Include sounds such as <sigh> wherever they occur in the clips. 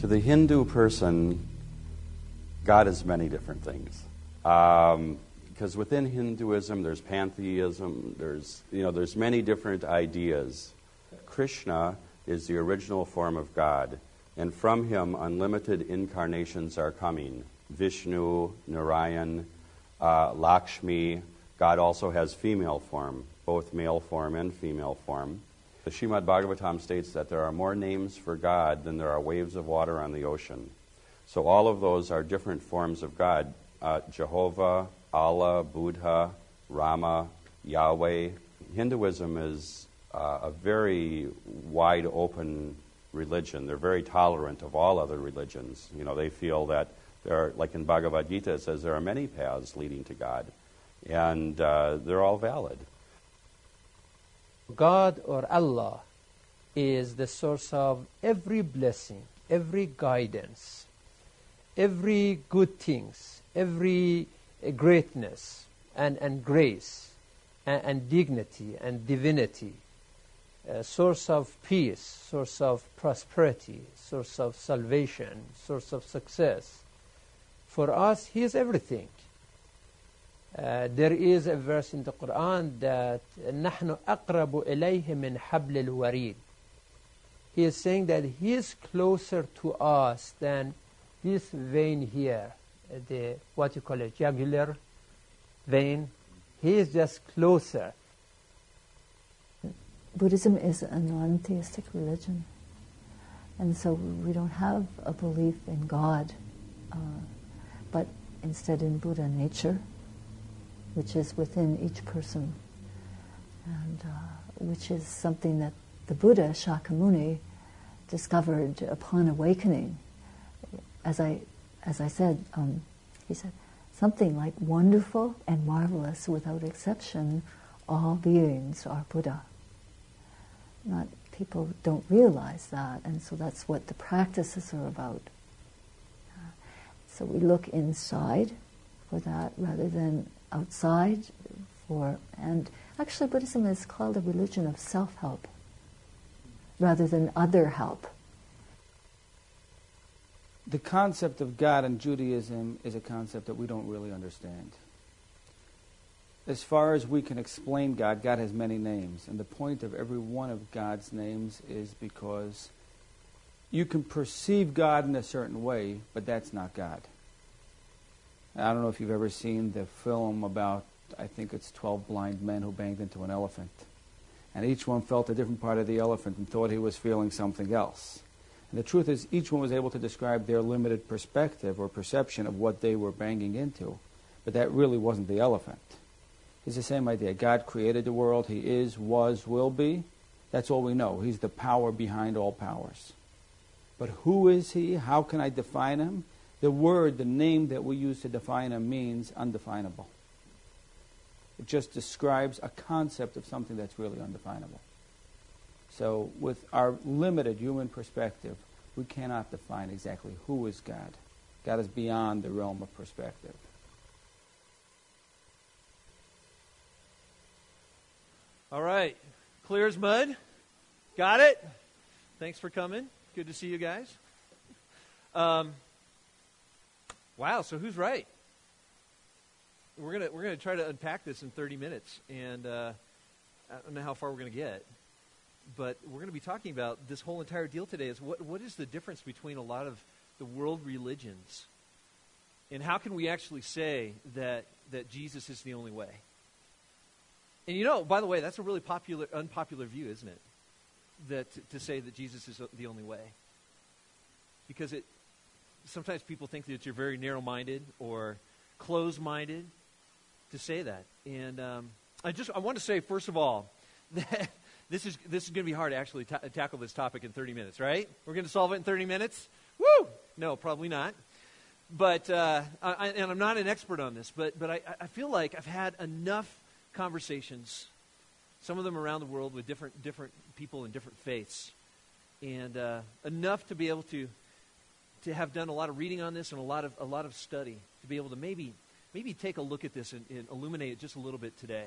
To the Hindu person, God is many different things. Um, because within Hinduism, there's pantheism, there's, you know, there's many different ideas. Krishna is the original form of God, and from him, unlimited incarnations are coming. Vishnu, Narayan, uh, Lakshmi. God also has female form, both male form and female form. The Shrimad Bhagavatam states that there are more names for God than there are waves of water on the ocean. So all of those are different forms of God. Uh, Jehovah, Allah, Buddha, Rama, Yahweh. Hinduism is uh, a very wide open religion. They're very tolerant of all other religions. You know, they feel that there are, like in Bhagavad Gita, it says there are many paths leading to God, and uh, they're all valid. God or Allah is the source of every blessing, every guidance, every good things, every greatness and, and grace and, and dignity and divinity, a source of peace, source of prosperity, source of salvation, source of success. For us, He is everything. Uh, there is a verse in the Quran that نحن أقرب إليه من حبل الوريد. He is saying that He is closer to us than this vein here, the what you call it, jugular vein. He is just closer. Buddhism is a non-theistic religion, and so we don't have a belief in God, uh, but instead in Buddha nature, which is within each person, and uh, which is something that the Buddha Shakyamuni discovered upon awakening. As I, as I said, um, he said, something like wonderful and marvelous without exception, all beings are Buddha. Not people don't realize that, and so that's what the practices are about. Uh, so we look inside for that rather than outside for and actually Buddhism is called a religion of self-help rather than other help. The concept of God in Judaism is a concept that we don't really understand. As far as we can explain God, God has many names, and the point of every one of God's names is because you can perceive God in a certain way, but that's not God. I don't know if you've ever seen the film about, I think it's 12 blind men who banged into an elephant. And each one felt a different part of the elephant and thought he was feeling something else. And the truth is, each one was able to describe their limited perspective or perception of what they were banging into. But that really wasn't the elephant. It's the same idea. God created the world. He is, was, will be. That's all we know. He's the power behind all powers. But who is He? How can I define Him? The word, the name that we use to define Him means undefinable. It just describes a concept of something that's really undefinable. So, with our limited human perspective, we cannot define exactly who is God. God is beyond the realm of perspective. All right. Clear as mud. Got it? Thanks for coming. Good to see you guys. Um, wow, so who's right? We're going we're gonna try to unpack this in 30 minutes, and uh, I don't know how far we're going to get. But we're going to be talking about this whole entire deal today is what, what is the difference between a lot of the world religions and how can we actually say that, that Jesus is the only way? And you know, by the way, that's a really popular, unpopular view, isn't it? That to say that Jesus is the only way, because it sometimes people think that you're very narrow-minded or closed-minded to say that. And um, I just I want to say first of all <laughs> that this is this is going to be hard to actually ta- tackle this topic in 30 minutes, right? We're going to solve it in 30 minutes. Woo! No, probably not. But uh, I, and I'm not an expert on this, but but I, I feel like I've had enough conversations, some of them around the world with different different people in different faiths, and uh, enough to be able to to have done a lot of reading on this and a lot of a lot of study to be able to maybe maybe take a look at this and, and illuminate it just a little bit today.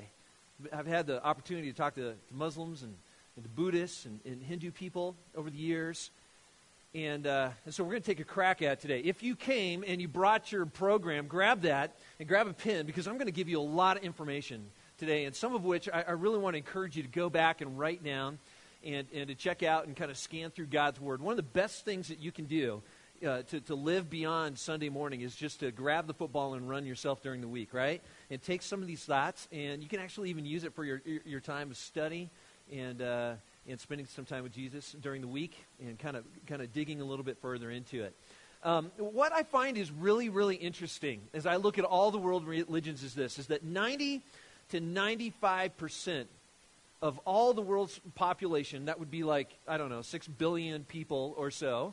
I've had the opportunity to talk to, to Muslims and, and to Buddhists and, and, Hindu people over the years. And, uh, and so we're going to take a crack at today. If you came and you brought your program, grab that and grab a pen because I'm going to give you a lot of information today, and some of which I, I really want to encourage you to go back and write down and, and to check out and kind of scan through God's Word. One of the best things that you can do uh, to, to live beyond Sunday morning is just to grab the football and run yourself during the week, right? And take some of these thoughts, and you can actually even use it for your, your, time of study and, uh, and spending some time with Jesus during the week and kind of, kind of digging a little bit further into it. Um, what I find is really, really interesting as I look at all the world religions is this, is that 90 to 95 percent of all the world's population, that would be like, I don't know, 6 billion people or so.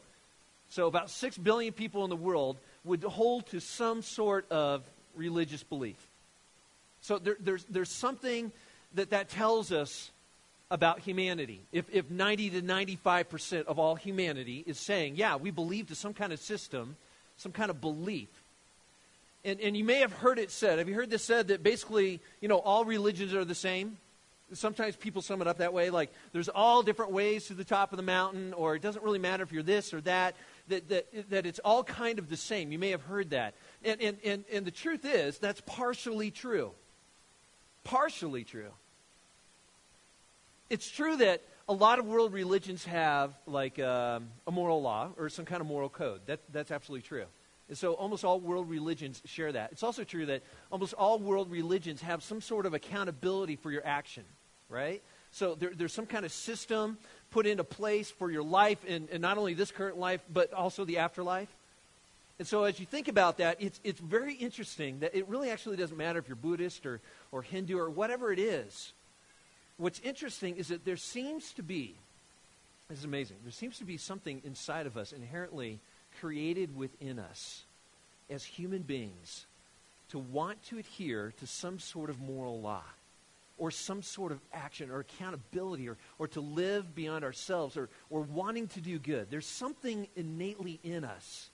So about 6 billion people in the world would hold to some sort of religious belief. So there, there's, there's something that that tells us about humanity. If, if 90 to 95% of all humanity is saying, yeah, we believe to some kind of system, some kind of belief. And, and you may have heard it said, have you heard this said that basically, you know, all religions are the same? Sometimes people sum it up that way, like there's all different ways to the top of the mountain, or it doesn't really matter if you're this or that, that, that, that it's all kind of the same. You may have heard that. And, and, and, and the truth is, that's partially true. Partially true. It's true that a lot of world religions have like um, a moral law or some kind of moral code. That, that's absolutely true. And so almost all world religions share that. It's also true that almost all world religions have some sort of accountability for your action right? So there, there's some kind of system put into place for your life, and, and not only this current life, but also the afterlife. And so as you think about that, it's, it's very interesting that it really actually doesn't matter if you're Buddhist or, or Hindu or whatever it is. What's interesting is that there seems to be, this is amazing, there seems to be something inside of us inherently created within us as human beings to want to adhere to some sort of moral law or some sort of action or accountability or, or to live beyond ourselves or, or wanting to do good. There's something innately in us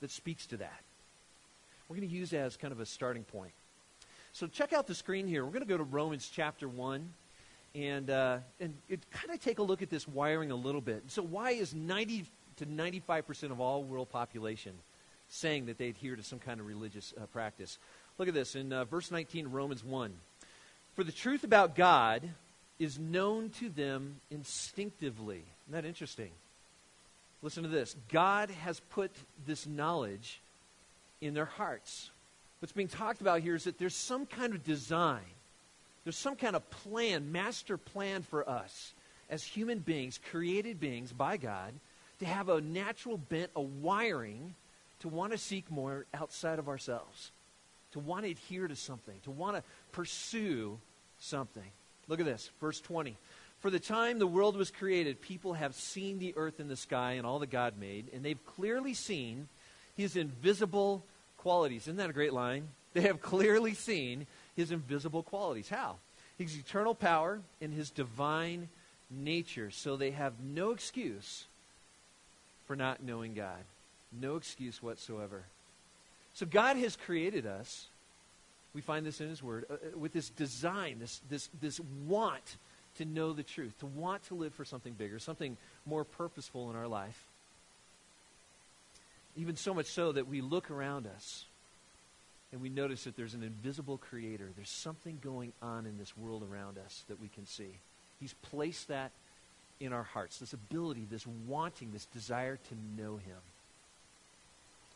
that speaks to that. We're going to use that as kind of a starting point. So check out the screen here. We're going to go to Romans chapter 1 and, uh, and kind of take a look at this wiring a little bit. So why is 90 to 95% of all world population saying that they adhere to some kind of religious uh, practice? Look at this in uh, verse 19, Romans 1. For the truth about God is known to them instinctively. Isn't that interesting? Listen to this God has put this knowledge in their hearts. What's being talked about here is that there's some kind of design, there's some kind of plan, master plan for us as human beings, created beings by God, to have a natural bent, a wiring to want to seek more outside of ourselves, to want to adhere to something, to want to pursue something. Look at this, verse 20. For the time the world was created, people have seen the earth and the sky and all that God made, and they've clearly seen his invisible qualities. Isn't that a great line? They have clearly seen his invisible qualities. How? His eternal power and his divine nature. So they have no excuse for not knowing God. No excuse whatsoever. So God has created us we find this in His Word, uh, uh, with this design, this, this, this want to know the truth, to want to live for something bigger, something more purposeful in our life. Even so much so that we look around us and we notice that there's an invisible creator. There's something going on in this world around us that we can see. He's placed that in our hearts this ability, this wanting, this desire to know Him.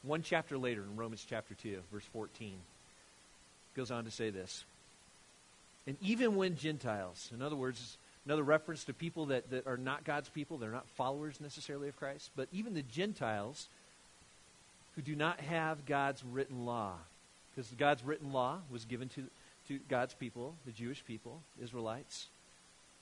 One chapter later, in Romans chapter 2, verse 14 goes on to say this. And even when Gentiles, in other words, another reference to people that, that are not God's people, they're not followers necessarily of Christ, but even the Gentiles who do not have God's written law, because God's written law was given to, to God's people, the Jewish people, Israelites,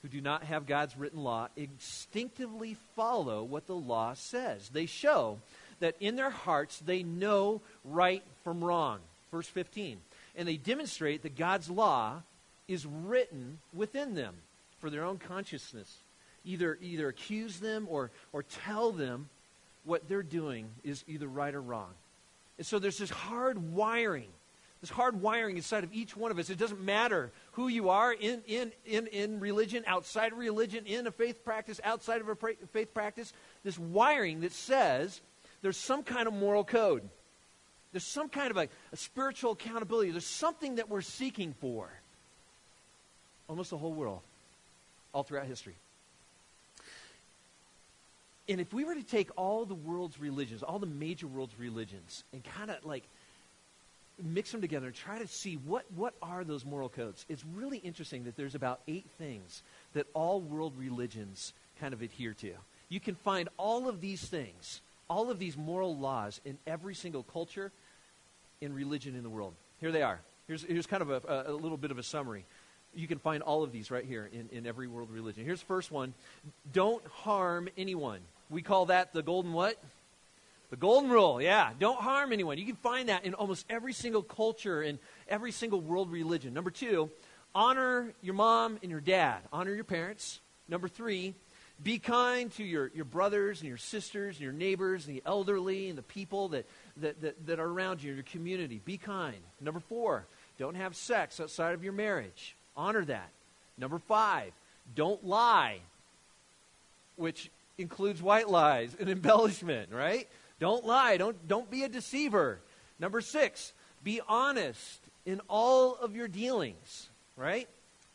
who do not have God's written law, instinctively follow what the law says. They show that in their hearts they know right from wrong. Verse 15 and they demonstrate that God's law is written within them for their own consciousness. Either, either accuse them or, or tell them what they're doing is either right or wrong. And so there's this hard wiring this hard wiring inside of each one of us. It doesn't matter who you are in, in, in, in religion, outside of religion, in a faith practice, outside of a pra- faith practice. This wiring that says there's some kind of moral code. There's some kind of a, a spiritual accountability. There's something that we're seeking for. Almost the whole world, all throughout history. And if we were to take all the world's religions, all the major world's religions, and kind of like mix them together and try to see what, what are those moral codes, it's really interesting that there's about eight things that all world religions kind of adhere to. You can find all of these things, all of these moral laws in every single culture in religion in the world. Here they are. Here's, here's kind of a, a little bit of a summary. You can find all of these right here in, in every world religion. Here's the first one don't harm anyone. We call that the golden what? The golden rule, yeah. Don't harm anyone. You can find that in almost every single culture and every single world religion. Number two, honor your mom and your dad. Honor your parents. Number three, be kind to your, your brothers and your sisters and your neighbors and the elderly and the people that, that, that, that are around you in your community. Be kind. Number four, don't have sex outside of your marriage. Honor that. Number five, don't lie, which includes white lies and <laughs> embellishment, right? Don't lie. Don't, don't be a deceiver. Number six, be honest in all of your dealings, right?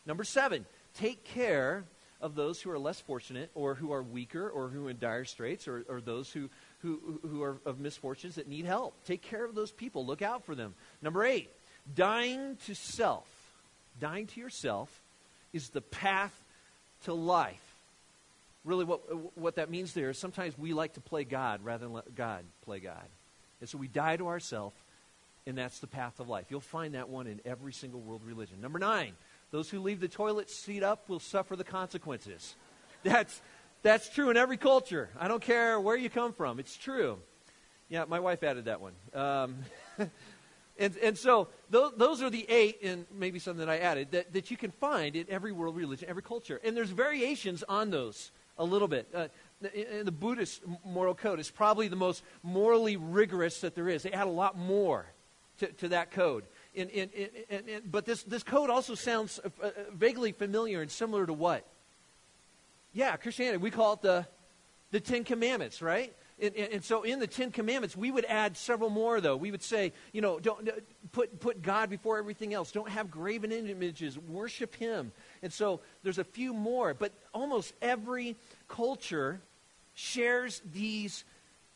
Number seven, take care of those who are less fortunate or who are weaker or who are in dire straits or, or those who, who, who are of misfortunes that need help. Take care of those people. Look out for them. Number eight, dying to self. Dying to yourself is the path to life really what, what that means there is sometimes we like to play God rather than let God play God. And so we die to ourselves, and that's the path of life. You'll find that one in every single world religion. Number nine, those who leave the toilet seat up will suffer the consequences. <laughs> That's, that's true in every culture. I don't care where you come from, it's true. Yeah, my wife added that one. Um, <laughs> and, and so those, those are the eight, and maybe some that I added, that, that you can find in every world religion, every culture. And there's variations on those a little bit. Uh, the, Buddhist moral code is probably the most morally rigorous that there is. They add a lot more to, to that code. In, in, in, but this, this code also sounds uh, uh, vaguely familiar and similar to what? Yeah, Christianity. We call it the, the Ten Commandments, right? And, and, and, so in the Ten Commandments, we would add several more, though. We would say, you know, don't put, put God before everything else. Don't have graven images. Worship Him. And so there's a few more, but almost every culture shares these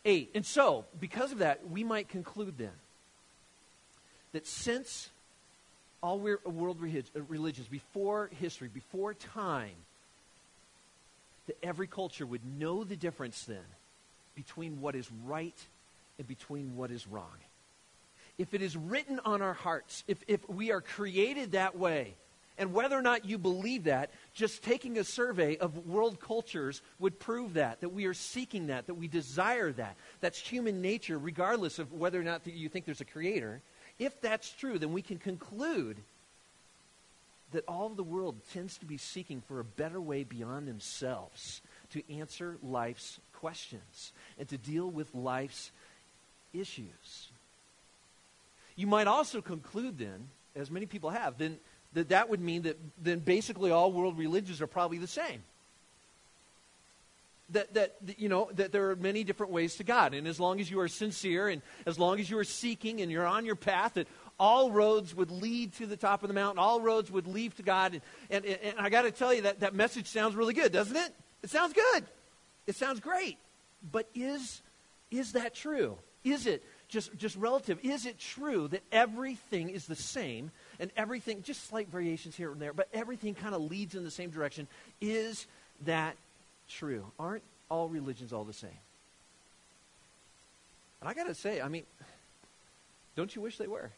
eight. And so, because of that, we might conclude then that since all world religions, before history, before time, that every culture would know the difference then between what is right and between what is wrong. If it is written on our hearts, if, if we are created that way, and whether or not you believe that, just taking a survey of world cultures would prove that, that we are seeking that, that we desire that. That's human nature, regardless of whether or not you think there's a creator. If that's true, then we can conclude that all of the world tends to be seeking for a better way beyond themselves to answer life's questions and to deal with life's issues. You might also conclude then, as many people have, then that that would mean that then basically all world religions are probably the same. That, that, you know, that there are many different ways to God. And as long as you are sincere and as long as you are seeking and you're on your path, that all roads would lead to the top of the mountain, all roads would lead to God. And, and, and I got to tell you, that, that message sounds really good, doesn't it? It sounds good. It sounds great. But is, is that true? Is it just, just relative? Is it true that everything is the same and everything, just slight variations here and there, but everything kind of leads in the same direction. Is that true? Aren't all religions all the same? And I got to say, I mean, don't you wish they were?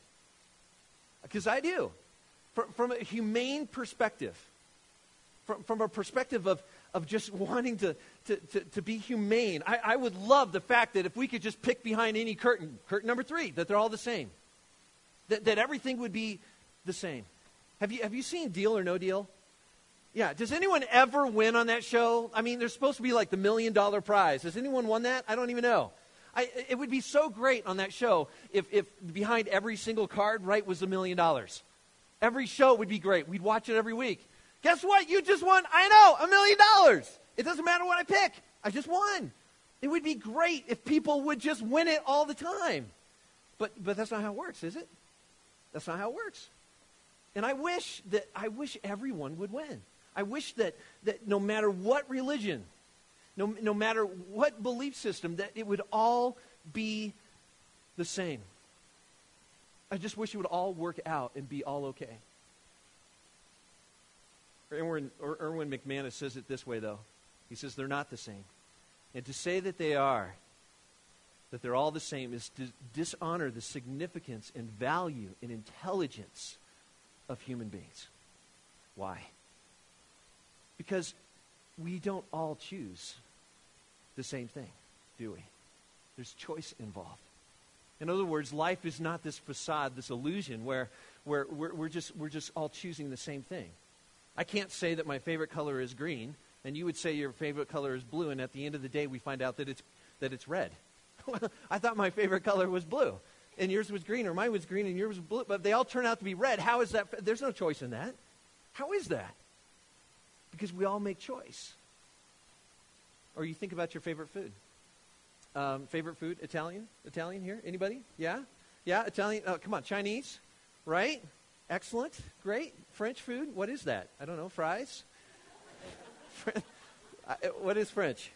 Because I do. From, from, a humane perspective, from, from a perspective of, of just wanting to, to, to, to be humane, I, I would love the fact that if we could just pick behind any curtain, curtain number three, that they're all the same. That, that everything would be the same. Have you, have you seen Deal or No Deal? Yeah. Does anyone ever win on that show? I mean, there's supposed to be like the million dollar prize. Has anyone won that? I don't even know. I, it would be so great on that show if, if behind every single card, right, was a million dollars. Every show would be great. We'd watch it every week. Guess what? You just won, I know, a million dollars. It doesn't matter what I pick. I just won. It would be great if people would just win it all the time. But, but that's not how it works, is it? That's not how it works. And I wish that I wish everyone would win. I wish that, that no matter what religion, no, no matter what belief system, that it would all be the same. I just wish it would all work out and be all okay. Erwin, Erwin McManus says it this way, though. He says they're not the same. And to say that they are, that they're all the same, is to dishonor the significance and value and intelligence of human beings. Why? Because we don't all choose the same thing, do we? There's choice involved. In other words, life is not this facade, this illusion where, where we're, we're, just, we're just all choosing the same thing. I can't say that my favorite color is green, and you would say your favorite color is blue, and at the end of the day, we find out that it's, that it's red. <laughs> I thought my favorite color was blue, and yours was green, or mine was green, and yours was blue, but they all turn out to be red. How is that? There's no choice in that. How is that? Because we all make choice. Or you think about your favorite food. Um, favorite food? Italian? Italian here? Anybody? Yeah? Yeah, Italian. Oh, come on, Chinese, right? Excellent. Great. French food? What is that? I don't know. Fries? what is French?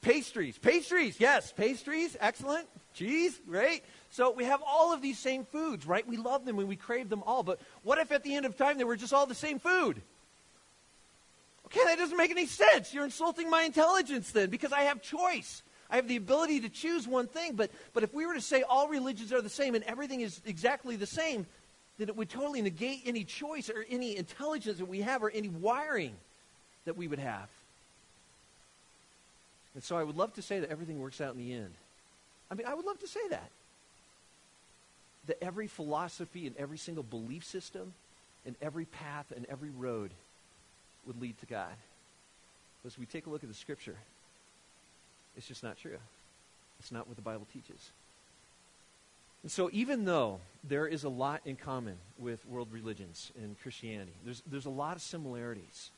Pastries. Pastries. Yes, pastries. Excellent. Cheese. Great. So we have all of these same foods, right? We love them and we crave them all. But what if at the end of time they were just all the same food? That doesn't make any sense. You're insulting my intelligence then because I have choice. I have the ability to choose one thing. But, but if we were to say all religions are the same and everything is exactly the same, then it would totally negate any choice or any intelligence that we have or any wiring that we would have. And so I would love to say that everything works out in the end. I mean, I would love to say that. That every philosophy and every single belief system and every path and every road would lead to God. But as we take a look at the scripture, it's just not true. It's not what the Bible teaches. And so, even though there is a lot in common with world religions and Christianity, there's, there's a lot of similarities.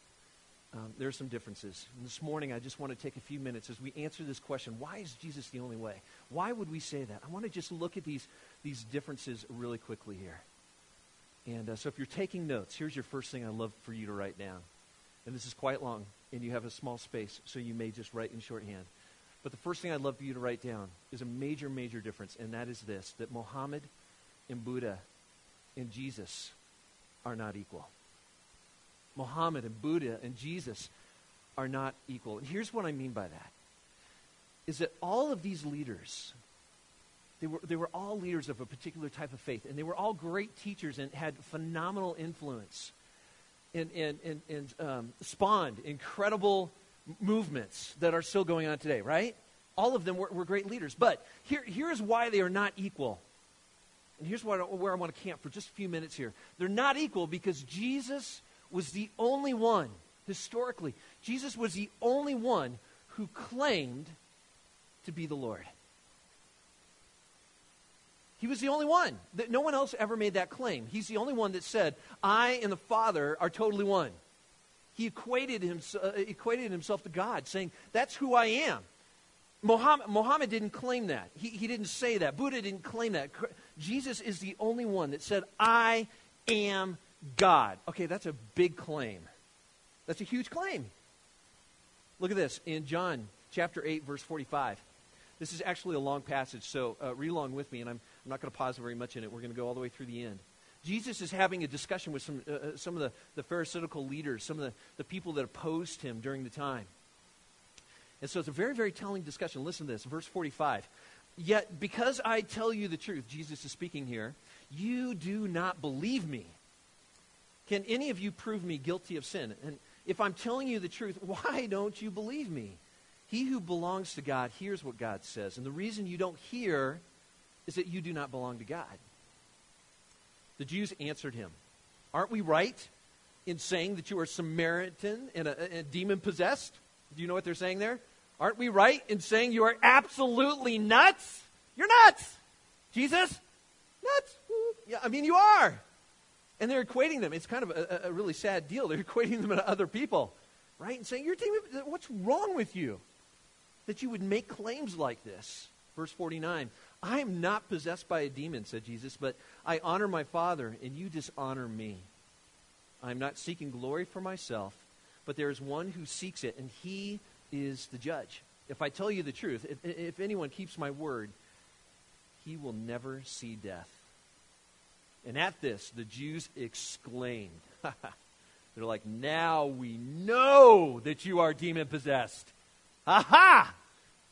Um, there are some differences. And this morning, I just want to take a few minutes as we answer this question why is Jesus the only way? Why would we say that? I want to just look at these, these differences really quickly here. And uh, so, if you're taking notes, here's your first thing I'd love for you to write down. And this is quite long, and you have a small space, so you may just write in shorthand. But the first thing I'd love for you to write down is a major, major difference, and that is this that Muhammad and Buddha and Jesus are not equal. Muhammad and Buddha and Jesus are not equal. And here's what I mean by that is that all of these leaders, they were, they were all leaders of a particular type of faith, and they were all great teachers and had phenomenal influence and, and, and, and um, spawned incredible movements that are still going on today, right? All of them were, were great leaders. But here, here's why they are not equal. And here's where, where I want to camp for just a few minutes here. They're not equal because Jesus was the only one, historically, Jesus was the only one who claimed to be the Lord. He was the only one. That no one else ever made that claim. He's the only one that said, I and the Father are totally one. He equated himself, uh, equated himself to God, saying, That's who I am. Muhammad, Muhammad didn't claim that. He, he didn't say that. Buddha didn't claim that. Jesus is the only one that said, I am God. Okay, that's a big claim. That's a huge claim. Look at this in John chapter 8, verse 45. This is actually a long passage, so uh, read along with me, and I'm, I'm not going to pause very much in it. We're going to go all the way through the end. Jesus is having a discussion with some, uh, uh, some of the, the Pharisaical leaders, some of the, the people that opposed him during the time. And so it's a very, very telling discussion. Listen to this, verse 45. Yet, because I tell you the truth, Jesus is speaking here, you do not believe me. Can any of you prove me guilty of sin? And if I'm telling you the truth, <laughs> why don't you believe me? He who belongs to God hears what God says. And the reason you don't hear is that you do not belong to God. The Jews answered him, Aren't we right in saying that you are Samaritan and, a, a demon possessed? Do you know what they're saying there? Aren't we right in saying you are absolutely nuts? You're nuts. Jesus, nuts. Yeah, I mean, you are. And they're equating them. It's kind of a, a really sad deal. They're <laughs> equating them to other people, right? And saying, You're demon, what's wrong with you? That you would make claims like this. Verse 49 I am not possessed by a demon, said Jesus, but I honor my Father, and you dishonor me. I am not seeking glory for myself, but there is one who seeks it, and he is the judge. If I tell you the truth, if, if anyone keeps my word, he will never see death. And at this, the Jews exclaimed. <laughs> They're like, now we know that you are demon possessed. Aha!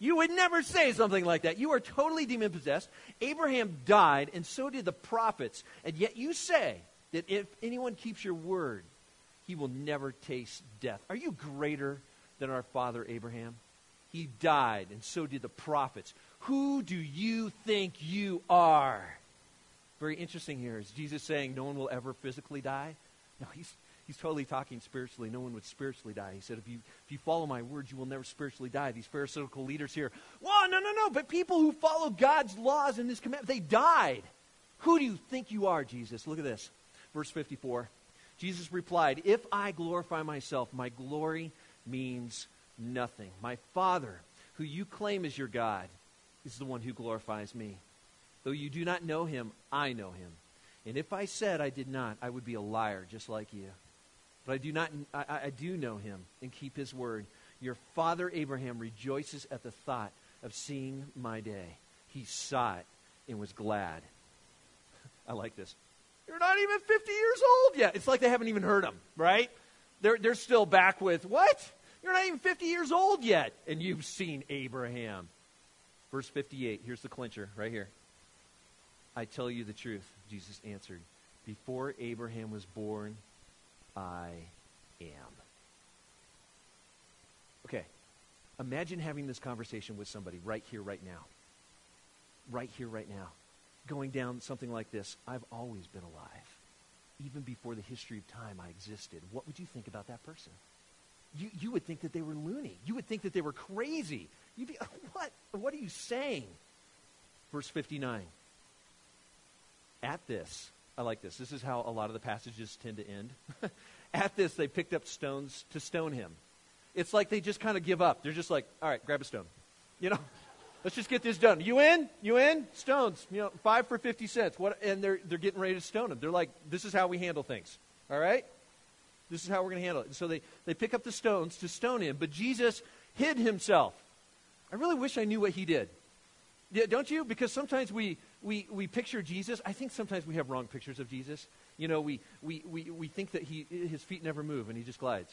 You would never say something like that. You are totally demon possessed. Abraham died, and so did the prophets. And yet you say that if anyone keeps your word, he will never taste death. Are you greater than our father Abraham? He died, and so did the prophets. Who do you think you are? Very interesting here. Is Jesus saying no one will ever physically die? No, he's he's totally talking spiritually. No one would spiritually die. He said, if you, if you follow my words, you will never spiritually die. These Pharisaical leaders here, well, no, no, no. But people who follow God's laws and this command, they died. Who do you think you are, Jesus? Look at this. Verse 54. Jesus replied, If I glorify myself, my glory means nothing. My Father, who you claim as your God, is the one who glorifies me. Though you do not know him, I know him. And if I said I did not, I would be a liar just like you. But I do not I, I do know him and keep his word. Your father Abraham rejoices at the thought of seeing my day. He saw it and was glad. <laughs> I like this. You're not even 50 years old yet. It's like they haven't even heard him, right? They're, they're still back with, what? You're not even 50 years old yet, and you've seen Abraham. Verse 58, here's the clincher right here. I tell you the truth, Jesus answered. Before Abraham was born, I am. Okay, imagine having this conversation with somebody right here, right now. Right here, right now. Going down something like this I've always been alive. Even before the history of time I existed. What would you think about that person? You, you would think that they were loony. You would think that they were crazy. You'd be, <laughs> what? What are you saying? Verse 59. At this, I like this. This is how a lot of the passages tend to end. <laughs> At this, they picked up stones to stone him. It's like they just kind of give up. They're just like, all right, grab a stone. You know, <laughs> let's just get this done. You in? You in? Stones. You know, five for 50 cents. What? And they're, they're getting ready to stone him. They're like, this is how we handle things. All right? This is how we're going to handle it. And so they, they pick up the stones to stone him, but Jesus hid himself. I really wish I knew what he did. Yeah, don't you? Because sometimes we, we, we picture Jesus. I think sometimes we have wrong pictures of Jesus. You know, we, we, we, we think that he, his feet never move and he just glides.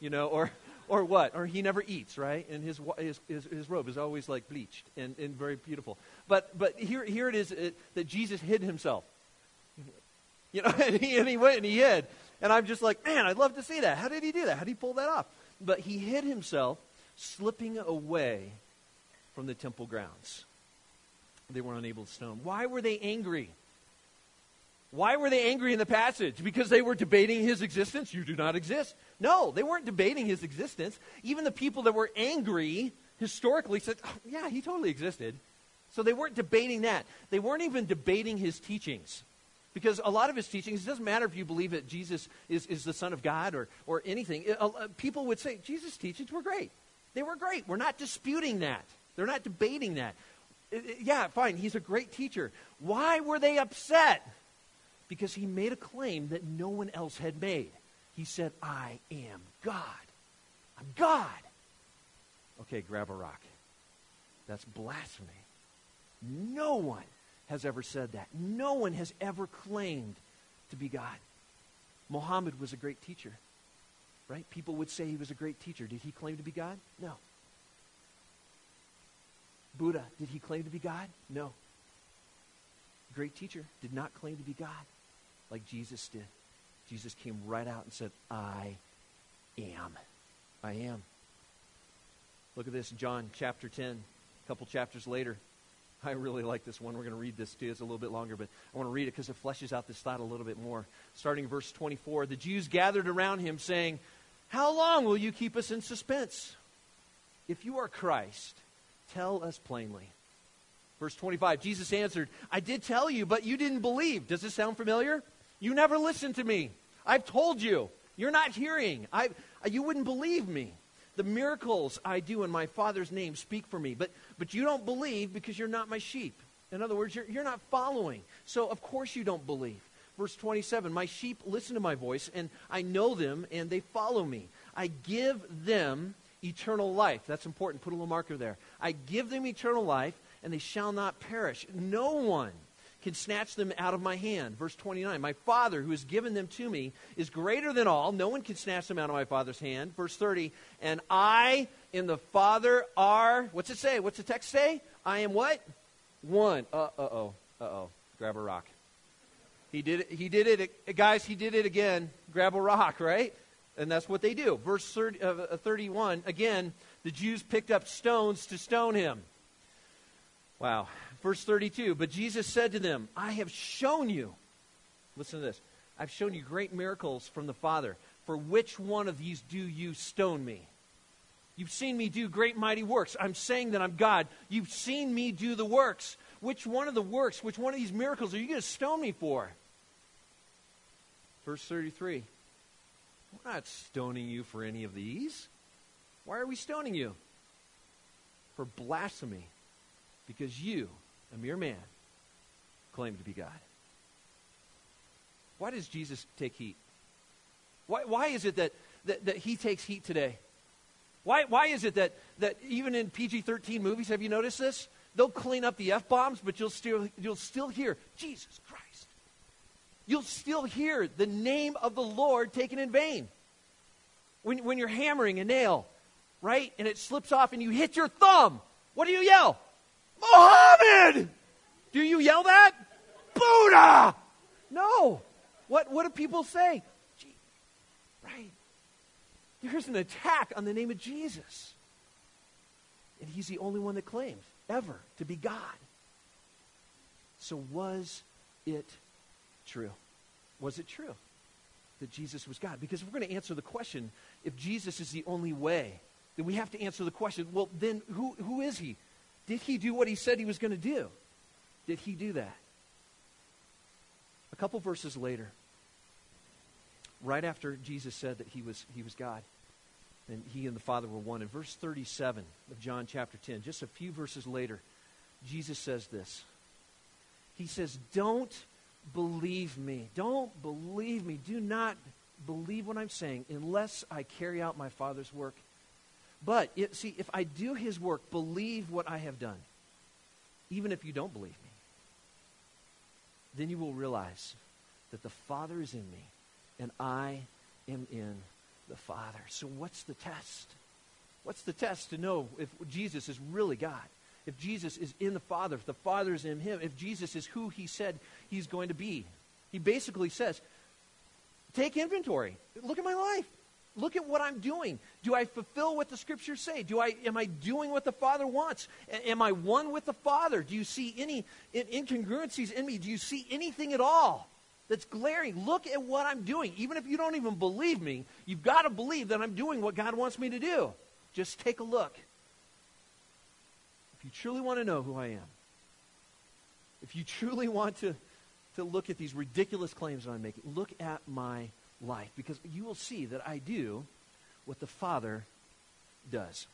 You know, or, or what? Or he never eats, right? And his, his, his, his robe is always like bleached and, and very beautiful. But, but here, here it is it, that Jesus hid himself. You know, <laughs> and he, and he went and he hid. And I'm just like, man, I'd love to see that. How did he do that? How did he pull that off? But he hid himself, slipping away from the temple grounds they were unable to stone. Why were they angry? Why were they angry in the passage? Because they were debating his existence? You do not exist. No, they weren't debating his existence. Even the people that were angry historically said, oh, yeah, he totally existed. So they weren't debating that. They weren't even debating his teachings. Because a lot of his teachings, it doesn't matter if you believe that Jesus is, is the Son of God or, or anything. It, uh, people would say, Jesus' teachings were great. They were great. We're not disputing that. They're not debating that yeah, fine, he's a great teacher. Why were they upset? Because he made a claim that no one else had made. He said, I am God. I'm God. Okay, grab a rock. That's blasphemy. No one has ever said that. No one has ever claimed to be God. Muhammad was a great teacher, right? People would say he was a great teacher. Did he claim to be God? No. Buddha, did he claim to be God? No. Great teacher did not claim to be God like Jesus did. Jesus came right out and said, I am. I am. Look at this, John chapter 10, a couple chapters later. <laughs> I really like this one. We're going to read this too. It's a little bit longer, but I want to read it because it fleshes out this thought a little bit more. Starting verse 24 The Jews gathered around him, saying, How long will you keep us in suspense? If you are Christ, tell us plainly. Verse 25 Jesus answered, I did tell you, but you didn't believe. Does this sound familiar? You never listened to me. I've told you. You're not hearing. I, uh, you wouldn't believe me. The miracles I do in my Father's name speak for me, but, but you don't believe because you're not my sheep. In other words, you're, you're not following. So, of course, you don't believe. Verse 27 My sheep listen to my voice, and I know them, and they follow me. I give them eternal life. That's important. Put a little marker there. I give them eternal life, and they shall not perish. No one can snatch them out of my hand. Verse 29 My Father, who has given them to me, is greater than all. No one can snatch them out of my Father's hand. Verse 30 And I and the Father are, what's it say? What's the text say? I am what? One. Uh oh. Uh oh. Grab a rock. He did it. He did it. Guys, he did it again. Grab a rock, right? And that's what they do. Verse 30, uh, 31, again, the Jews picked up stones to stone him. Wow. Verse 32, but Jesus said to them, I have shown you, listen to this, I've shown you great miracles from the Father. For which one of these do you stone me? You've seen me do great mighty works. I'm saying that I'm God. You've seen me do the works. Which one of the works, which one of these miracles are you going to stone me for? Verse 33. We're not stoning you for any of these. Why are we stoning you? For blasphemy. Because you, a mere man, claim to be God. Why does Jesus take heat? Why, why is it that, that, that he takes heat today? Why, why is it that, that even in PG 13 movies, have you noticed this? They'll clean up the F bombs, but you'll still, you'll still hear Jesus Christ. You'll still hear the name of the Lord taken in vain. When, when you're hammering a nail, right, and it slips off and you hit your thumb, what do you yell? Mohammed! Do you yell that? Buddha! No. What, what do people say? Gee, right. There's an attack on the name of Jesus. And he's the only one that claims ever to be God. So was it true? Was it true that Jesus was God? Because if we're going to answer the question, if Jesus is the only way, then we have to answer the question, well, then who, who is he? Did he do what he said he was going to do? Did he do that? A couple verses later, right after Jesus said that he was, he was God, and he and the Father were one. In verse 37 of John chapter 10, just a few verses later, Jesus says this. He says, Don't believe me. Don't believe me. Do not believe what I'm saying unless I carry out my Father's work. But, it, see, if I do his work, believe what I have done, even if you don't believe me, then you will realize that the Father is in me and I am in the Father. So, what's the test? What's the test to know if Jesus is really God? If Jesus is in the Father, if the Father is in him, if Jesus is who he said he's going to be? He basically says, take inventory. Look at my life. Look at what I'm doing. Do I fulfill what the scriptures say? Do I am I doing what the Father wants? A- am I one with the Father? Do you see any in- incongruencies in me? Do you see anything at all that's glaring? Look at what I'm doing. Even if you don't even believe me, you've got to believe that I'm doing what God wants me to do. Just take a look. If you truly want to know who I am, if you truly want to, to look at these ridiculous claims that I'm making, look at my life because you will see that I do what the Father does.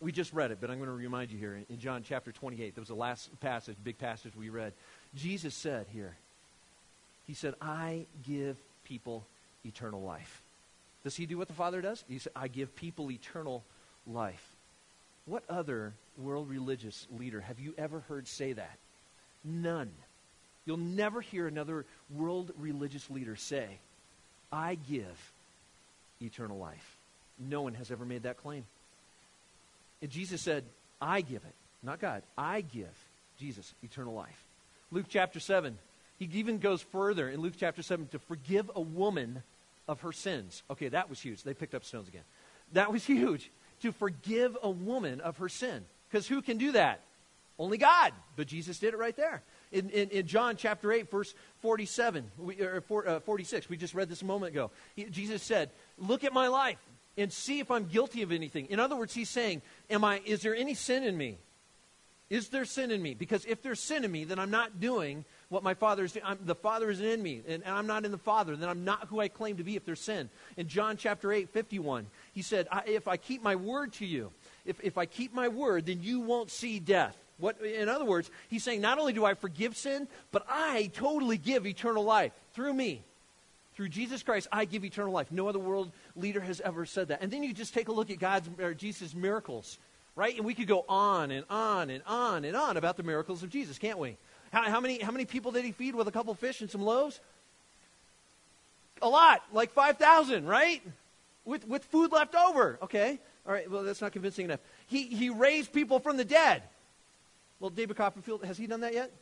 We just read it, but I'm going to remind you here in John chapter 28. That was the last passage, big passage we read. Jesus said here, He said, I give people eternal life. Does He do what the Father does? He said, I give people eternal life. What other world religious leader have you ever heard say that? None. You'll never hear another world religious leader say, I give eternal life. No one has ever made that claim. And Jesus said, I give it, not God. I give Jesus eternal life. Luke chapter 7, he even goes further in Luke chapter 7 to forgive a woman of her sins. Okay, that was huge. They picked up stones again. That was <laughs> huge. To forgive a woman of her sin. Because who can do that? Only God. But Jesus did it right there. In, in, in John chapter 8, verse 47, we, or uh, 46, we just read this a moment ago. Jesus said, Look at my life. and see if I'm guilty of anything. In other words, he's saying, Am I is there any sin in me? Is there sin in me? Because if there's sin in me, then I'm not doing what my father is doing. The father isn't in me, and, and I'm not in the father. Then I'm not who I claim to be if there's sin. In John chapter 8, 51, he said, I, If I keep my word to you, if, if I keep my word, then you won't see death. What, in other words, he's saying, Not only do I forgive sin, but I totally give eternal life through me. Through Jesus Christ, I give eternal life. No other world leader has ever said that. And then you just take a look at God's or Jesus' miracles right? And we could go on and on and on and on about the miracles of Jesus, can't we? How, how, many, how many people did he feed with a couple fish and some loaves? A lot, like 5,000, right? With, with food left over. Okay, all right, well, that's not convincing enough. He, he raised people from the dead. Well, David Copperfield, has he done that yet?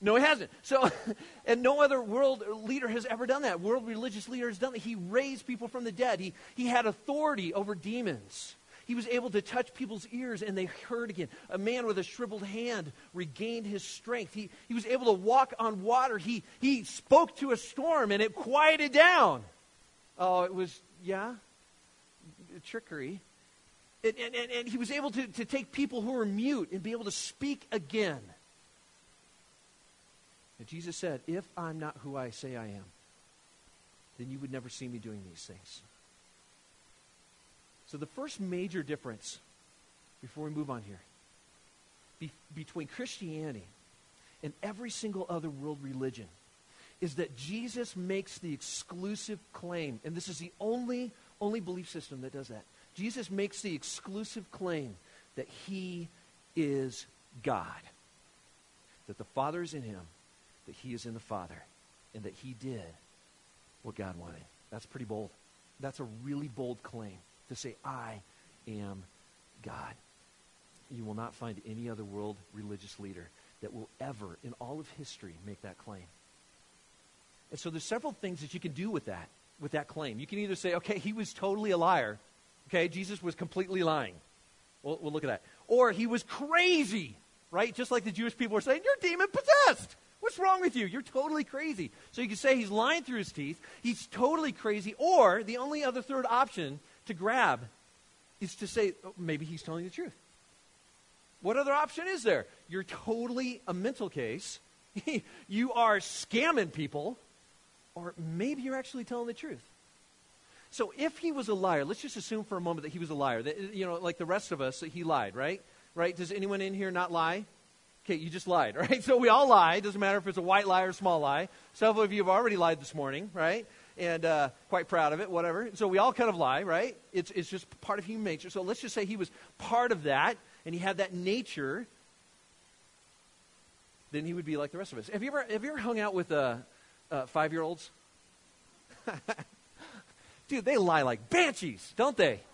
No, he hasn't. So, <laughs> and no other world leader has ever done that. World religious leader has done that. He raised people from the dead. He, he had authority over demons. He was able to touch people's ears and they heard again. A man with a shriveled hand regained his strength. He, he was able to walk on water. He, he spoke to a storm and it quieted down. Oh, it was, yeah, trickery. And, and, and he was able to, to take people who were mute and be able to speak again. And Jesus said, If I'm not who I say I am, then you would never see me doing these things. So, the first major difference, before we move on here, be, between Christianity and every single other world religion is that Jesus makes the exclusive claim, and this is the only, only belief system that does that. Jesus makes the exclusive claim that he is God, that the Father is in him, that he is in the Father, and that he did what God wanted. That's pretty bold. That's a really bold claim to say, I am God. You will not find any other world religious leader that will ever, in all of history, make that claim. And so there's several things that you can do with that, with that claim. You can either say, okay, he was totally a liar. Okay, Jesus was completely lying. We'll, we'll look at that. Or he was crazy, right? Just like the Jewish people were saying, you're demon possessed. What's wrong with you? You're totally crazy. So you can say he's lying through his teeth. He's totally crazy. Or the only other third option to grab is to say, oh, maybe he's telling the truth. What other option is there? You're totally a mental case. <laughs> you are scamming people, or maybe you're actually telling the truth. So if he was a liar, let's just assume for a moment that he was a liar. That, you know, like the rest of us, that he lied, right? Right? Does anyone in here not lie? Okay, you just lied, <laughs> right? So we all lie. Doesn't matter if it's a white lie or a small lie. Several of you have already lied this morning, right? and uh, quite proud of it, whatever. So we all kind of lie, right? It's, it's just part of human nature. So let's just say he was part of that, and he had that nature. Then he would be like the rest of us. Have you ever, have you ever hung out with uh, uh, five year olds? <laughs> Dude, they lie like banshees, don't they? <laughs>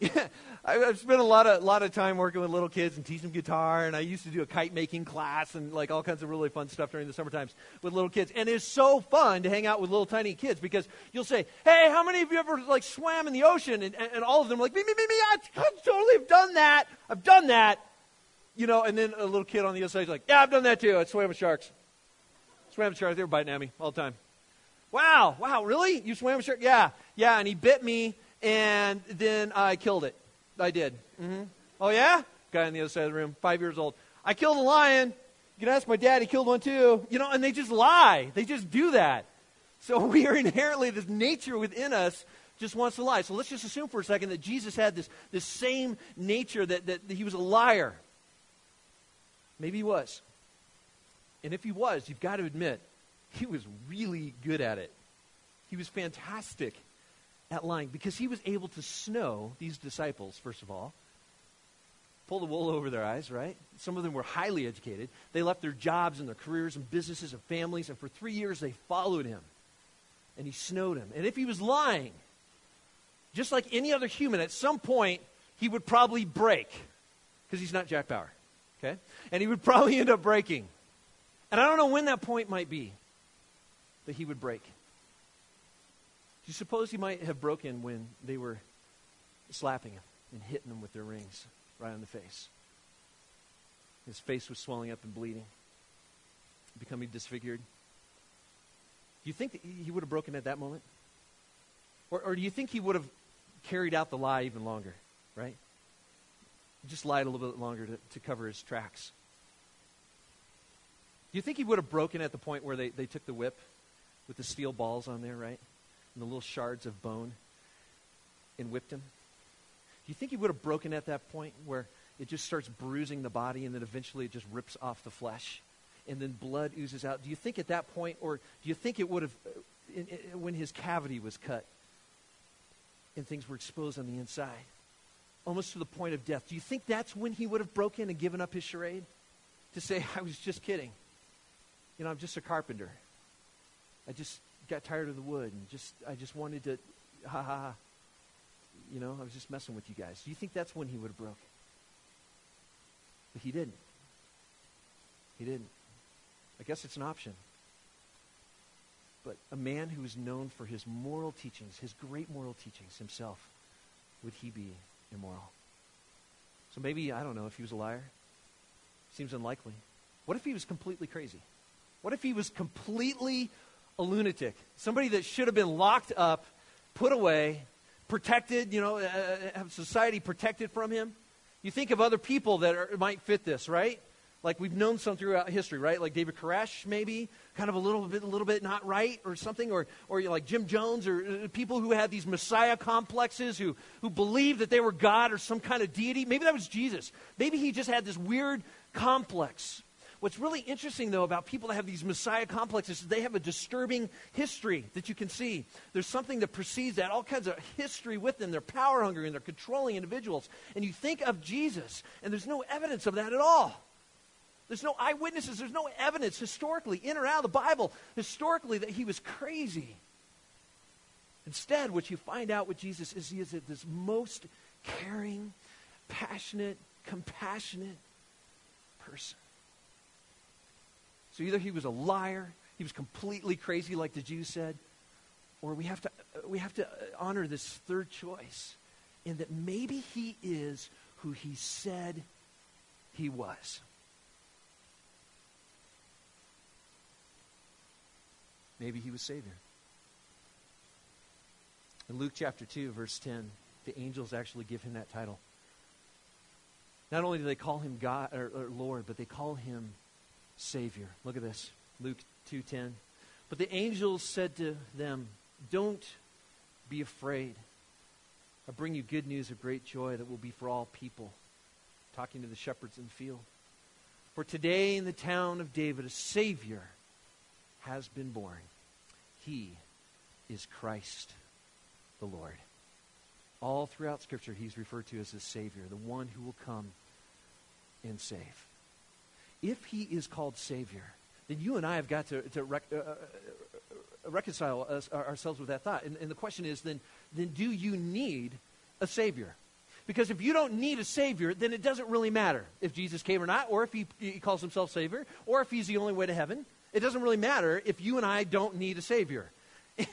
Yeah, I've spent a lot of lot of time working with little kids and teaching them guitar, and I used to do a kite making class and like all kinds of really fun stuff during the summer times with little kids. And it's so fun to hang out with little tiny kids because you'll say, "Hey, how many of you ever like swam in the ocean?" And, and, and all of them are like, "Me, me, me, me! I, I totally have done that. I've done that." You know, and then a little kid on the other side is like, "Yeah, I've done that too. I swam with sharks. Swam with sharks. They were biting at me all the time." Wow, wow, really? You swam with sharks? Yeah, yeah. And he bit me and then I killed it. I did. Mm-hmm. Oh, yeah? Guy on the other side of the room, five years old. I killed a lion. You can ask my dad, he killed one too. You know, and they just lie. They just do that. So <laughs> we are inherently, this nature within us just wants to lie. So let's just assume for a second that Jesus had this, this same nature, that, that, that he was a liar. Maybe he was. And if he was, you've got to admit, he was really good at it. He was fantastic at lying because he was able to snow these disciples, first of all, pull the wool over their eyes, right? Some of them were highly educated. They left their jobs and their careers and businesses and families, and for three years they followed him. And he snowed him. And if he was lying, just like any other human, at some point he would probably break because he's not Jack Bauer. Okay? And he would probably end up breaking. And I don't know when that point might be that he would break. Do you suppose he might have broken when they were slapping him and hitting him with their rings right on the face? His face was swelling up and bleeding, becoming disfigured. Do you think he would have broken at that moment? Or, or do you think he would have carried out the lie even longer, right? Just lied a little bit longer to, to cover his tracks. Do you think he would have broken at the point where they, they took the whip with the steel balls on there, right? And the little shards of bone and whipped him? Do you think he would have broken at that point where it just starts bruising the body and then eventually it just rips off the flesh and then blood oozes out? Do you think at that point, or do you think it would have, uh, in, in, when his cavity was cut and things were exposed on the inside, almost to the point of death, do you think that's when he would have broken and given up his charade? To say, <laughs> I was just kidding. You know, I'm just a carpenter. I just got tired of the wood and just I just wanted to ha ha ha. You know, I was just messing with you guys. Do you think that's when he would have broke? But he didn't. He didn't. I guess it's an option. But a man who is known for his moral teachings, his great moral teachings himself, would he be immoral? So maybe, I don't know, if he was a liar. Seems unlikely. What if he was completely crazy? What if he was completely a lunatic? Somebody that should have been locked up, put away, protected, you know, uh, uh, have society protected from him? You think of other people that are, might fit this, right? Like we've known some throughout history, right? Like David Koresh, maybe, kind of a little bit, a little bit not right or something, or, or like Jim Jones, or uh, people who had these Messiah complexes, who, who believed that they were God or some kind of deity. Maybe that was Jesus. Maybe he just had this weird complex. What's really interesting, though, about people that have these Messiah complexes is they have a disturbing history that you can see. There's something that precedes that, all kinds of history with them. They're power hungry and they're controlling individuals. And you think of Jesus, and there's no evidence of that at all. There's no eyewitnesses, there's no evidence historically, in or out of the Bible, historically, that he was crazy. Instead, what you find out with Jesus is he is this most caring, passionate, compassionate person. So either he was a liar, he was completely crazy, like the Jews said, or we have to, we have to honor this third choice in that maybe he is who he said he was. Maybe he was Savior. In Luke chapter 2, verse 10, the angels actually give him that title. Not only do they call him God or, or Lord, but they call him Savior. Look at this. Luke 2:10. But the angels said to them, "Don't be afraid. I bring you good news of great joy that will be for all people." Talking to the shepherds in the field. For today in the town of David a savior has been born. He is Christ the Lord. All throughout Scripture, he's referred to as the Savior, the one who will come and save if he is called Savior, then you and I have got to, to rec- uh, uh, reconcile us, ourselves with that thought. And, and the question is then, then do you need a Savior? Because if you don't need a Savior, then it doesn't really matter if Jesus came or not, or if he, he calls himself Savior, or if he's the only way to heaven. It doesn't really matter if you and I don't need a Savior.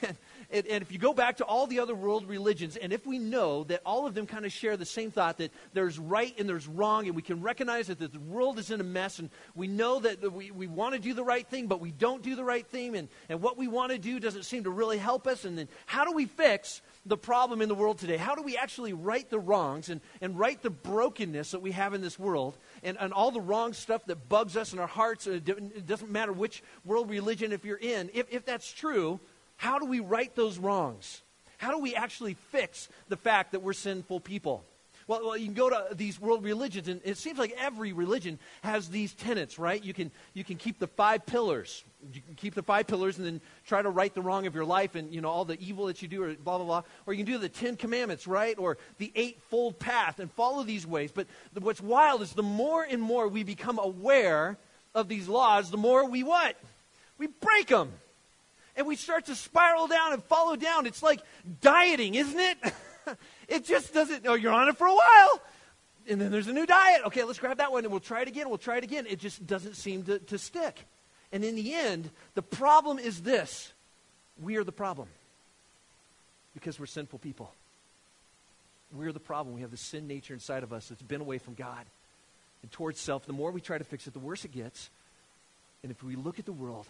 And, and, and, if you go back to all the other world religions, and if we know that all of them kind of share the same thought that there's right and there's wrong, and we can recognize that the world is in a mess, and we know that we, we want to do the right thing, but we don't do the right thing, and, and what we want to do doesn't seem to really help us, and then how do we fix the problem in the world today? How do we actually right the wrongs and, and right the brokenness that we have in this world, and, and all the wrong stuff that bugs us in our hearts? It doesn't matter which world religion if you're in. If, if that's true, how do we right those wrongs? How do we actually fix the fact that we're sinful people? Well, well, you can go to these world religions, and it seems like every religion has these tenets, right? You can, you can keep the five pillars. You can keep the five pillars and then try to right the wrong of your life and, you know, all the evil that you do, or blah, blah, blah. Or you can do the Ten Commandments, right? Or the Eightfold Path and follow these ways. But the, what's wild is the more and more we become aware of these laws, the more we what? We break them and we start to spiral down and follow down. It's like dieting, isn't it? <laughs> it just doesn't, oh, you're on it for a while. And then there's a new diet. Okay, let's grab that one and we'll try it again. We'll try it again. It just doesn't seem to, to stick. And in the end, the problem is this we are the problem because we're sinful people. We're the problem. We have the sin nature inside of us that's been away from God and towards self. The more we try to fix it, the worse it gets. And if we look at the world,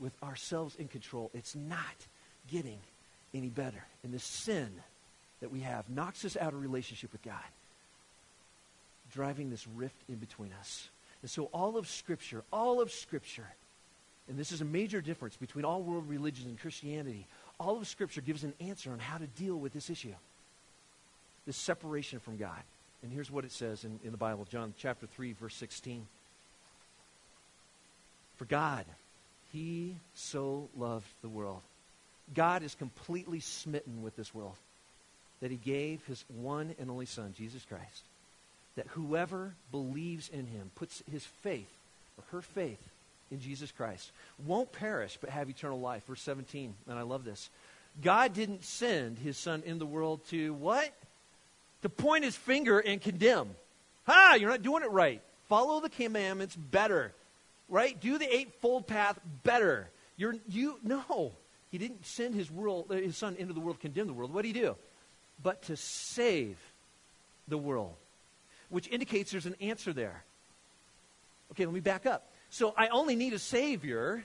with ourselves in control, it's not getting any better. And the sin that we have knocks us out of relationship with God, driving this rift in between us. And so, all of Scripture, all of Scripture, and this is a major difference between all world religions and Christianity, all of Scripture gives an answer on how to deal with this issue this separation from God. And here's what it says in, in the Bible John chapter 3, verse 16. For God, He so loved the world. God is completely smitten with this world that He gave His one and only Son, Jesus Christ, that whoever believes in Him, puts his faith or her faith in Jesus Christ, won't perish but have eternal life. Verse 17, and I love this. God didn't send His Son in the world to what? To point His finger and condemn. Ha, you're not doing it right. Follow the commandments better right? Do the eightfold path better. You're, you no, he didn't send his world, uh, his son into the world condemn the world. What did he do? But to save the world, which indicates there's an answer there. Okay, let me back up. So I only need a savior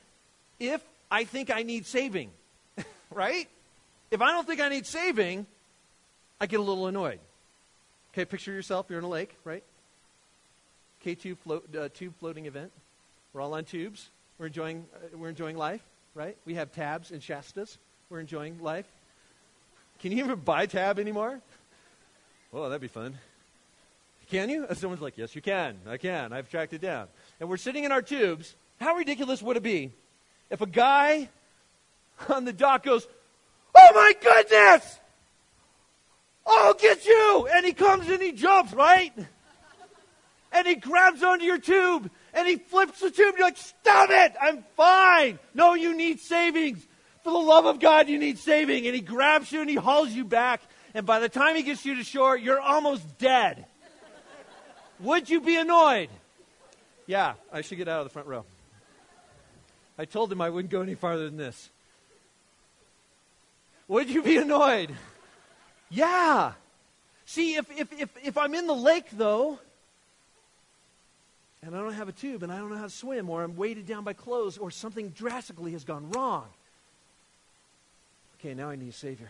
if I think I need saving, <laughs> right? If I don't think I need saving, I get a little annoyed. Okay, picture yourself. You're in a lake, right? K2 float, uh, tube floating event. We're all on tubes. We're enjoying, uh, we're enjoying life, right? We have tabs and Shastas. We're enjoying life. Can you even buy tab anymore? Well, that'd be fun. Can you? <laughs> Someone's like, yes, you can. I can. I've tracked it down. And we're sitting in our tubes. How ridiculous would it be if a guy on the dock goes, Oh my goodness! I'll get you! And he comes and he jumps, right? And he grabs onto your tube and he flips the tube. You're like, stop it! I'm fine. No, you need savings. For the love of God, you need saving. And he grabs you and he hauls you back. And by the time he gets you to shore, you're almost dead. Would you be annoyed? Yeah, I should get out of the front row. I told him I wouldn't go any farther than this. Would you be annoyed? Yeah. See, if, if, if, if I'm in the lake, though, and I don't have a tube and I don't know how to swim, or I'm weighted down by clothes, or something drastically has gone wrong. Okay, now I need a Savior.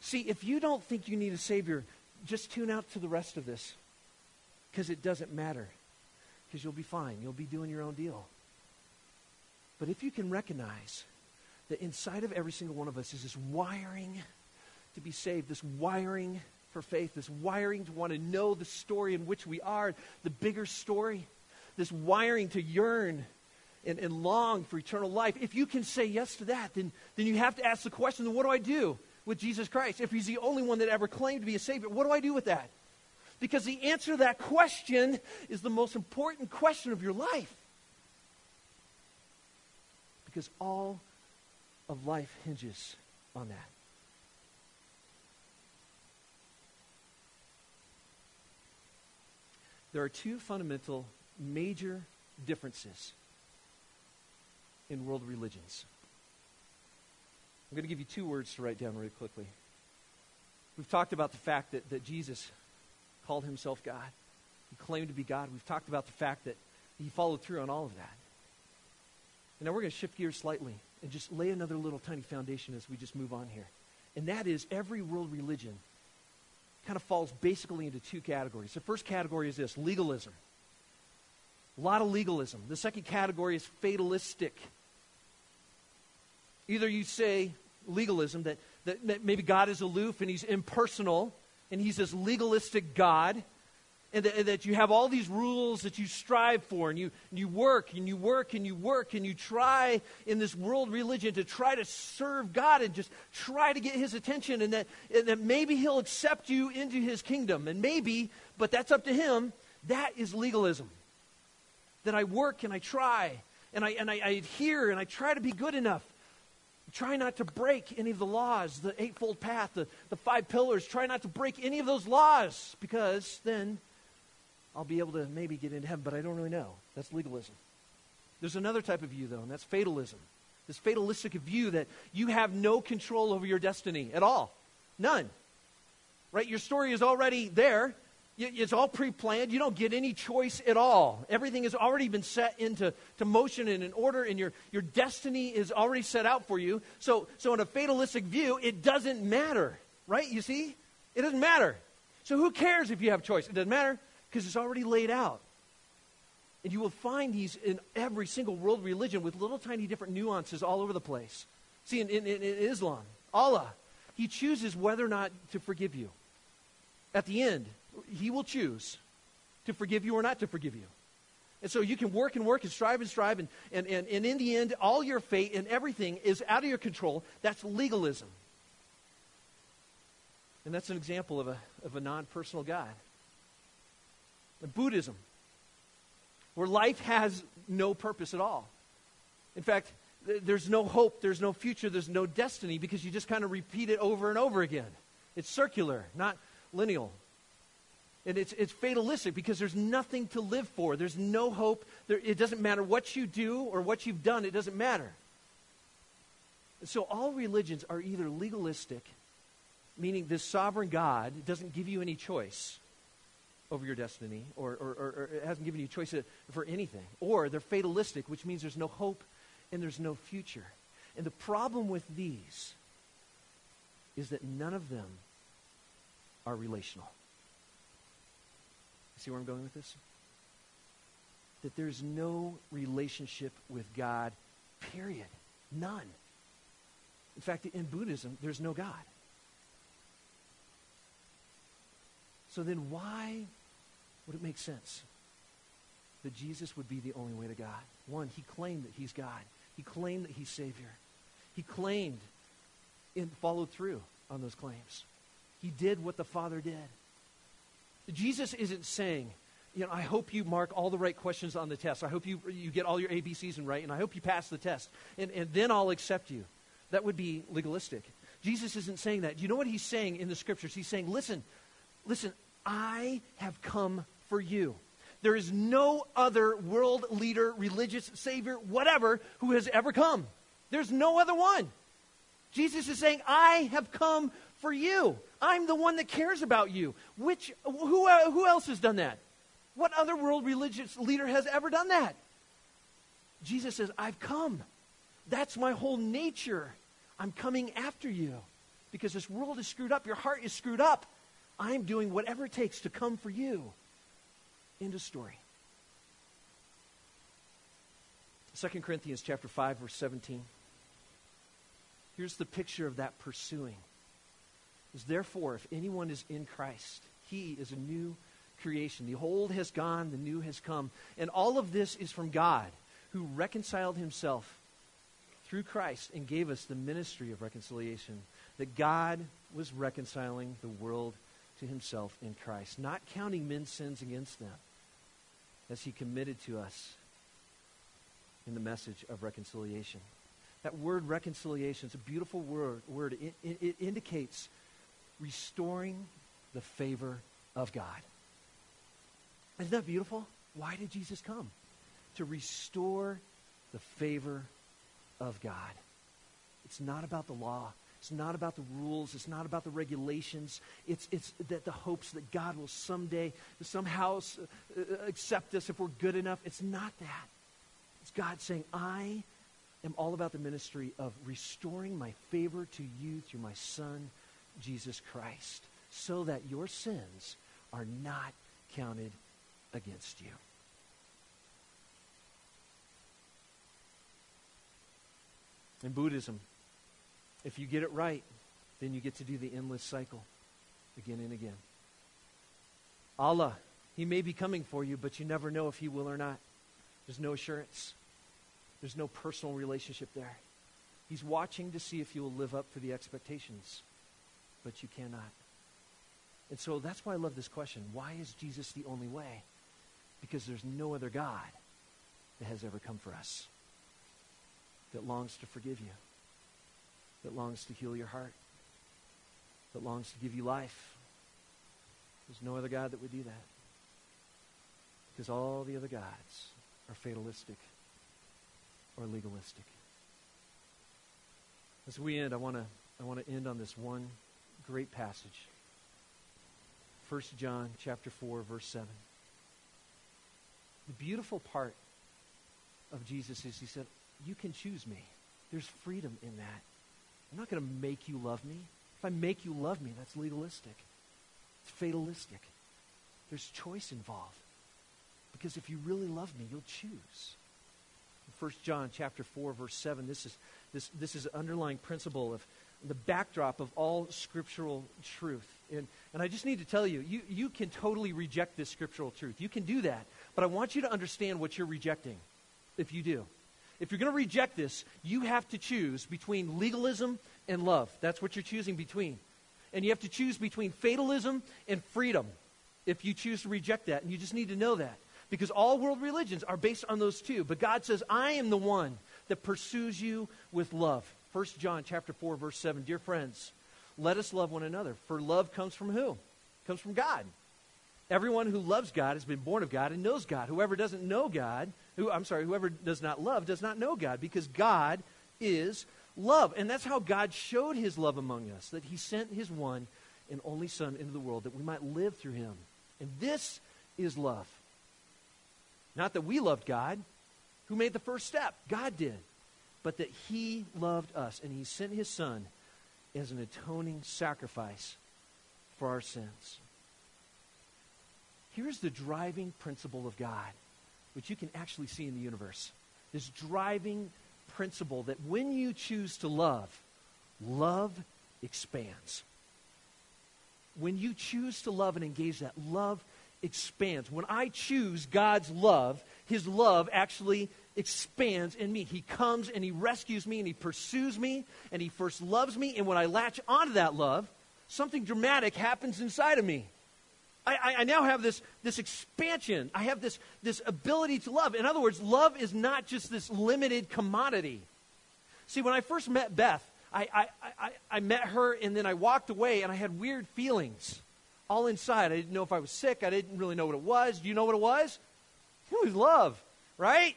See, if you don't think you need a Savior, just tune out to the rest of this because it doesn't matter because you'll be fine. You'll be doing your own deal. But if you can recognize that inside of every single one of us is this wiring to be saved, this wiring for faith, this wiring to want to know the story in which we are, the bigger story, this wiring to yearn and, and long for eternal life. If you can say yes to that, then, then you have to ask the question then what do I do with Jesus Christ? If he's the only one that ever claimed to be a Savior, what do I do with that? Because the answer to that question is the most important question of your life. Because all of life hinges on that. There are two fundamental, major differences in world religions. I'm going to give you two words to write down really quickly. We've talked about the fact that, that Jesus called himself God. He claimed to be God. We've talked about the fact that he followed through on all of that. And now we're going to shift gears slightly and just lay another little tiny foundation as we just move on here. And that is every world religion kind of falls basically into two categories. The first category is this legalism. A lot of legalism. The second category is fatalistic. Either you say legalism, that, that, maybe God is aloof and he's impersonal, and he's this legalistic God, and that, and that, you have all these rules that you strive for, and you, and you work and you work and you work, and you try in this world religion to try to serve God and just try to get His attention, and that, and that maybe He'll accept you into His kingdom. And maybe, but that's up to Him. That is legalism. That I work and I try, and I, and I, I adhere, and I try to be good enough. Try not to break any of the laws, the eightfold path, the, the five pillars. Try not to break any of those laws because then I'll be able to maybe get into heaven, but I don't really know. That's legalism. There's another type of view, though, and that's fatalism. This fatalistic view that you have no control over your destiny at all. None. Right? Your story is already there. It's all pre planned. You don't get any choice at all. Everything has already been set into to motion and in order, and your, your destiny is already set out for you. So, so, in a fatalistic view, it doesn't matter right? You see? It doesn't matter. So who cares if you have choice? It doesn't matter because it's already laid out. And you will find these in every single world religion with little tiny different nuances all over the place. See, in, in, in Islam, Allah, He chooses whether or not to forgive you. At the end, He will choose to forgive you or not to forgive you. And so you can work and work and strive and strive, and, and, and, and in the end, all your fate and everything is out of your control. That's legalism. And that's an example of a, of a non personal God. Buddhism, where life has no purpose at all. In fact, th- there's no hope, there's no future, there's no destiny because you just kind of repeat it over and over again. It's circular, not lineal. And it's, it's fatalistic because there's nothing to live for. There's no hope. There, it doesn't matter what you do or what you've done, it doesn't matter. So all religions are either legalistic, meaning this sovereign God doesn't give you any choice over your destiny, or, or, or, or it hasn't given you choice for anything, or they're fatalistic, which means there's no hope and there's no future. And the problem with these is that none of them are relational. See where I'm going with this? That there's no relationship with God, period. None. In fact, in Buddhism, there's no God. So then, why would it make sense that Jesus would be the only way to God? One, he claimed that he's God, he claimed that he's Savior, he claimed and followed through on those claims. He did what the Father did. Jesus isn't saying, you know, I hope you mark all the right questions on the test. I hope you, you get all your ABCs and right, and I hope you pass the test, and, and then I'll accept you. That would be legalistic. Jesus isn't saying that. Do you know what he's saying in the scriptures? He's saying, listen, listen, I have come for you. There is no other world leader, religious savior, whatever, who has ever come. There's no other one. Jesus is saying, I have come for you. I'm the one that cares about you. Which, who, uh, who else has done that? What other world religious leader has ever done that? Jesus says, I've come. That's my whole nature. I'm coming after you because this world is screwed up. Your heart is screwed up. I'm doing whatever it takes to come for you. End of story. 2 Corinthians chapter 5 verse 17. Here's the picture of that pursuing is therefore, if anyone is in Christ, he is a new creation. The old has gone, the new has come. And all of this is from God, who reconciled himself through Christ and gave us the ministry of reconciliation. That God was reconciling the world to himself in Christ, not counting men's sins against them, as he committed to us in the message of reconciliation. That word reconciliation is a beautiful word. word. It, it, it indicates restoring the favor of God. Isn't that beautiful? Why did Jesus come? To restore the favor of God. It's not about the law. It's not about the rules. It's not about the regulations. It's, it's that the hopes that God will someday, somehow uh, accept us if we're good enough. It's not that. It's God saying, I am all about the ministry of restoring my favor to you through my Son, Jesus Christ, so that your sins are not counted against you. In Buddhism, if you get it right, then you get to do the endless cycle again and again. Allah, He may be coming for you, but you never know if He will or not. There's no assurance, there's no personal relationship there. He's watching to see if you will live up to the expectations but you cannot. And so that's why I love this question. Why is Jesus the only way? Because there's no other God that has ever come for us that longs to forgive you, that longs to heal your heart, that longs to give you life. There's no other God that would do that. Because all the other gods are fatalistic or legalistic. As we end, I want to I want to end on this one great passage. 1 John chapter 4 verse 7. The beautiful part of Jesus is he said, "You can choose me. There's freedom in that. I'm not going to make you love me. if I make you love me, that's legalistic. It's fatalistic. There's choice involved. Because if you really love me, you'll choose. 1 John chapter 4, verse 7, this is, this, this is an underlying principle of the backdrop of all scriptural truth. And, and I just need to tell you, you, you can totally reject this scriptural truth. You can do that. But I want you to understand what you're rejecting if you do. If you're going to reject this, you have to choose between legalism and love. That's what you're choosing between. And you have to choose between fatalism and freedom if you choose to reject that. And you just need to know that. Because all world religions are based on those two. But God says, I am the one that pursues you with love. 1 John chapter 4, verse 7. Dear friends, let us love one another. For love comes from who? It comes from God. Everyone who loves God has been born of God and knows God. Whoever doesn't know God, who I'm sorry, whoever does not love does not know God, because God is love. And that's how God showed his love among us, that he sent his one and only Son into the world that we might live through him. And this is love. Not that we loved God. Who made the first step? God did. But that He loved us and He sent His Son as an atoning sacrifice for our sins. Here's the driving principle of God, which you can actually see in the universe. This driving principle that when you choose to love, love expands. When you choose to love and engage that, love expands. When I choose God's love, His love actually expands in me. He comes and He rescues me and He pursues me and He first loves me. And when I latch onto that love, something dramatic happens inside of me. I, I, now have this, this expansion. I have this, this ability to love. In other words, love is not just this limited commodity. See, when I first met Beth, I, I, I, I met her and then I walked away and I had weird feelings all inside. I didn't know if I was sick. I didn't really know what it was. Do you know what it was? It was love, right?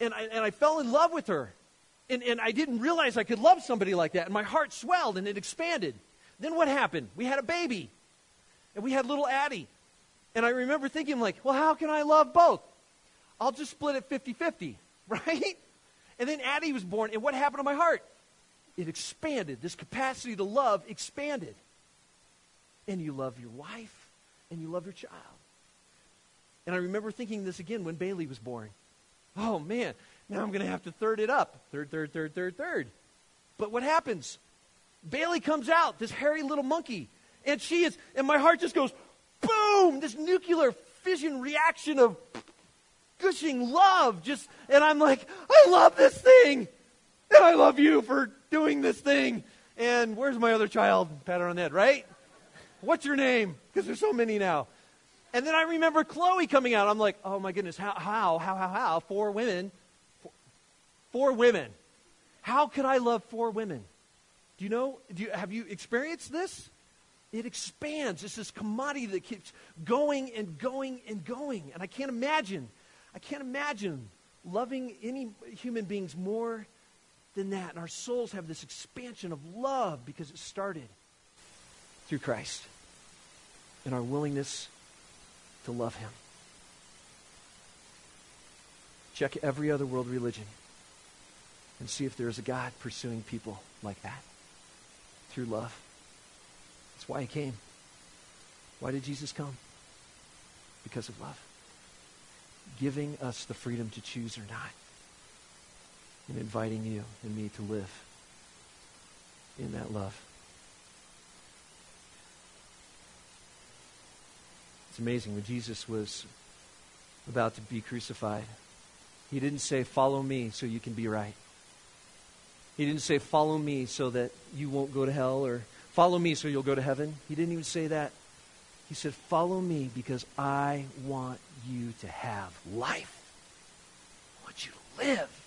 And I, and I fell in love with her. And, and I didn't realize I could love somebody like that. And my heart swelled and it expanded. Then what happened? We had a baby. And we had little Addie. And I remember thinking, like, well, how can I love both? I'll just split it 50 50, <laughs> right? And then Addie was born. And what happened to my heart? It expanded. This capacity to love expanded and you love your wife, and you love your child. And I remember thinking this again when Bailey was born. Oh, man, now I'm going to have to third it up. Third, third, third, third, third. But what happens? Bailey comes out, this hairy little monkey, and she is, and my heart just goes, boom, this nuclear fission reaction of gushing love. Just, and I'm like, I love this thing, and I love you for doing this thing. And where's my other child? Pat her on the head, right? What's your name? Because there's so many now. And then I remember Chloe coming out. I'm like, oh my goodness, how, how, how, how, how? Four women. Four, four women. How could I love four women? Do you know, do you, have you experienced this? It expands. It's this commodity that keeps going and going and going. And I can't imagine, I can't imagine loving any human beings more than that. And our souls have this expansion of love because it started through Christ and our willingness to love Him. Check every other world religion and see if there is a God pursuing people like that through love. That's why He came. Why did Jesus come? Because of love. Giving us the freedom to choose or not. And inviting you and me to live in that love. It's amazing. When Jesus was about to be crucified, he didn't say, Follow me so you can be right. He didn't say, Follow me so that you won't go to hell or follow me so you'll go to heaven. He didn't even say that. He said, Follow me because I want you to have life. I want you to live.